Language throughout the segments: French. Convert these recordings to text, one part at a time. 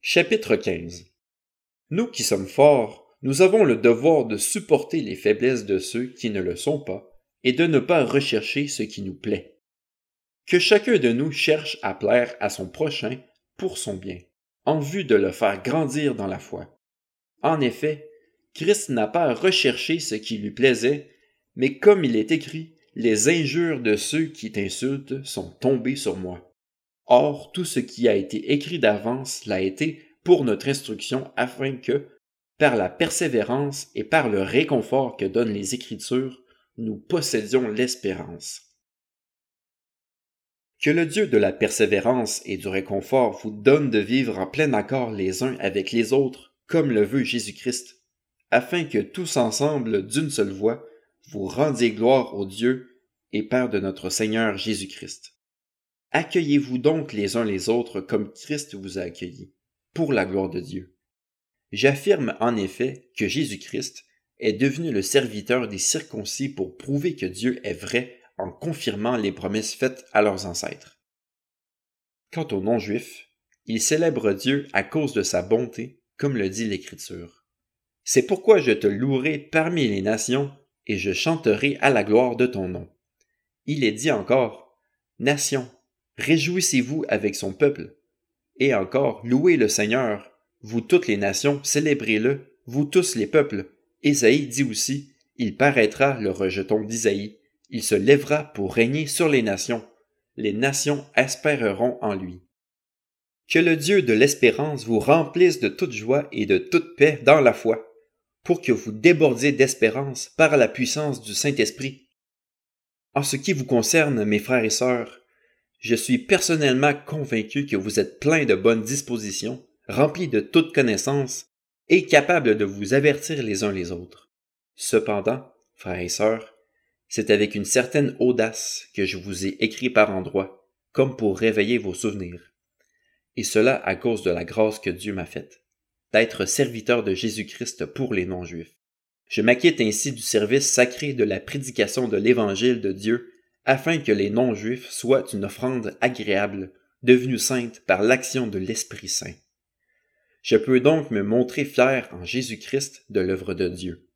Chapitre 15 Nous qui sommes forts, nous avons le devoir de supporter les faiblesses de ceux qui ne le sont pas, et de ne pas rechercher ce qui nous plaît. Que chacun de nous cherche à plaire à son prochain pour son bien, en vue de le faire grandir dans la foi. En effet, Christ n'a pas à rechercher ce qui lui plaisait, mais comme il est écrit, les injures de ceux qui t'insultent sont tombées sur moi. Or, tout ce qui a été écrit d'avance l'a été pour notre instruction afin que, par la persévérance et par le réconfort que donnent les Écritures, nous possédions l'espérance. Que le Dieu de la persévérance et du réconfort vous donne de vivre en plein accord les uns avec les autres, comme le veut Jésus-Christ, afin que tous ensemble, d'une seule voix, vous rendiez gloire au Dieu et Père de notre Seigneur Jésus-Christ. Accueillez-vous donc les uns les autres comme Christ vous a accueillis, pour la gloire de Dieu. J'affirme en effet que Jésus-Christ est devenu le serviteur des circoncis pour prouver que Dieu est vrai en confirmant les promesses faites à leurs ancêtres. Quant aux non-juifs, ils célèbrent Dieu à cause de sa bonté, comme le dit l'Écriture. C'est pourquoi je te louerai parmi les nations, et je chanterai à la gloire de ton nom. Il est dit encore, Nations, Réjouissez-vous avec son peuple. Et encore, louez le Seigneur, vous toutes les nations, célébrez-le, vous tous les peuples. Ésaïe dit aussi, il paraîtra le rejeton d'Isaïe, il se lèvera pour régner sur les nations, les nations espéreront en lui. Que le Dieu de l'espérance vous remplisse de toute joie et de toute paix dans la foi, pour que vous débordiez d'espérance par la puissance du Saint-Esprit. En ce qui vous concerne, mes frères et sœurs, je suis personnellement convaincu que vous êtes plein de bonnes dispositions, rempli de toute connaissance et capable de vous avertir les uns les autres. Cependant, frères et sœurs, c'est avec une certaine audace que je vous ai écrit par endroits, comme pour réveiller vos souvenirs. Et cela à cause de la grâce que Dieu m'a faite, d'être serviteur de Jésus-Christ pour les non-juifs. Je m'acquitte ainsi du service sacré de la prédication de l'Évangile de Dieu afin que les non-juifs soient une offrande agréable, devenue sainte par l'action de l'Esprit Saint. Je peux donc me montrer fier en Jésus-Christ de l'œuvre de Dieu.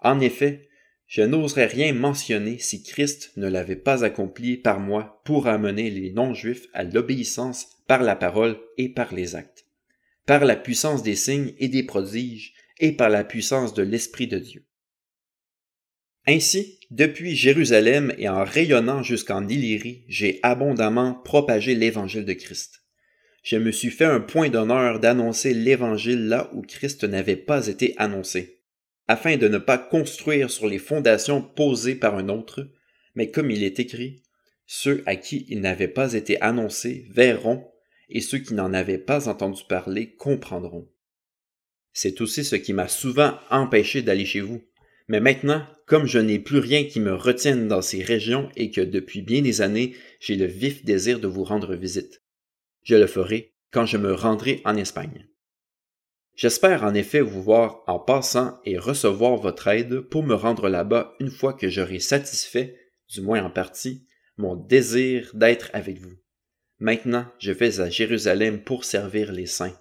En effet, je n'oserais rien mentionner si Christ ne l'avait pas accompli par moi pour amener les non-juifs à l'obéissance par la parole et par les actes, par la puissance des signes et des prodiges, et par la puissance de l'Esprit de Dieu. Ainsi, depuis Jérusalem et en rayonnant jusqu'en Illyrie, j'ai abondamment propagé l'évangile de Christ. Je me suis fait un point d'honneur d'annoncer l'évangile là où Christ n'avait pas été annoncé, afin de ne pas construire sur les fondations posées par un autre, mais comme il est écrit, ceux à qui il n'avait pas été annoncé verront, et ceux qui n'en avaient pas entendu parler comprendront. C'est aussi ce qui m'a souvent empêché d'aller chez vous, mais maintenant, comme je n'ai plus rien qui me retienne dans ces régions et que depuis bien des années, j'ai le vif désir de vous rendre visite. Je le ferai quand je me rendrai en Espagne. J'espère en effet vous voir en passant et recevoir votre aide pour me rendre là-bas une fois que j'aurai satisfait, du moins en partie, mon désir d'être avec vous. Maintenant, je vais à Jérusalem pour servir les saints.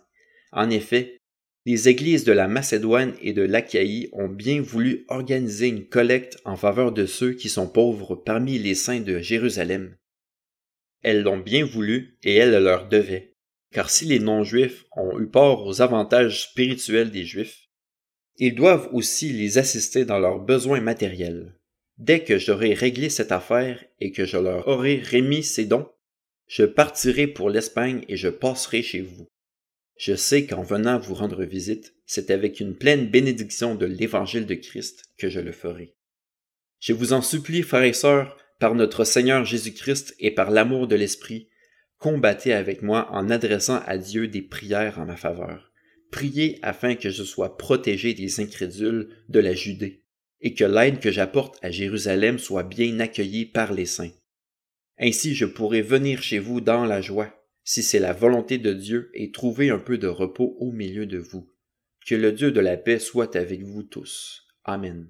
En effet, les églises de la Macédoine et de l'Achaïe ont bien voulu organiser une collecte en faveur de ceux qui sont pauvres parmi les saints de Jérusalem. Elles l'ont bien voulu et elles leur devaient, car si les non-juifs ont eu port aux avantages spirituels des juifs, ils doivent aussi les assister dans leurs besoins matériels. Dès que j'aurai réglé cette affaire et que je leur aurai remis ces dons, je partirai pour l'Espagne et je passerai chez vous. Je sais qu'en venant vous rendre visite, c'est avec une pleine bénédiction de l'Évangile de Christ que je le ferai. Je vous en supplie, frères et sœurs, par notre Seigneur Jésus-Christ et par l'amour de l'Esprit, combattez avec moi en adressant à Dieu des prières en ma faveur. Priez afin que je sois protégé des incrédules de la Judée, et que l'aide que j'apporte à Jérusalem soit bien accueillie par les saints. Ainsi je pourrai venir chez vous dans la joie, si c'est la volonté de Dieu, et trouver un peu de repos au milieu de vous. Que le Dieu de la paix soit avec vous tous. Amen.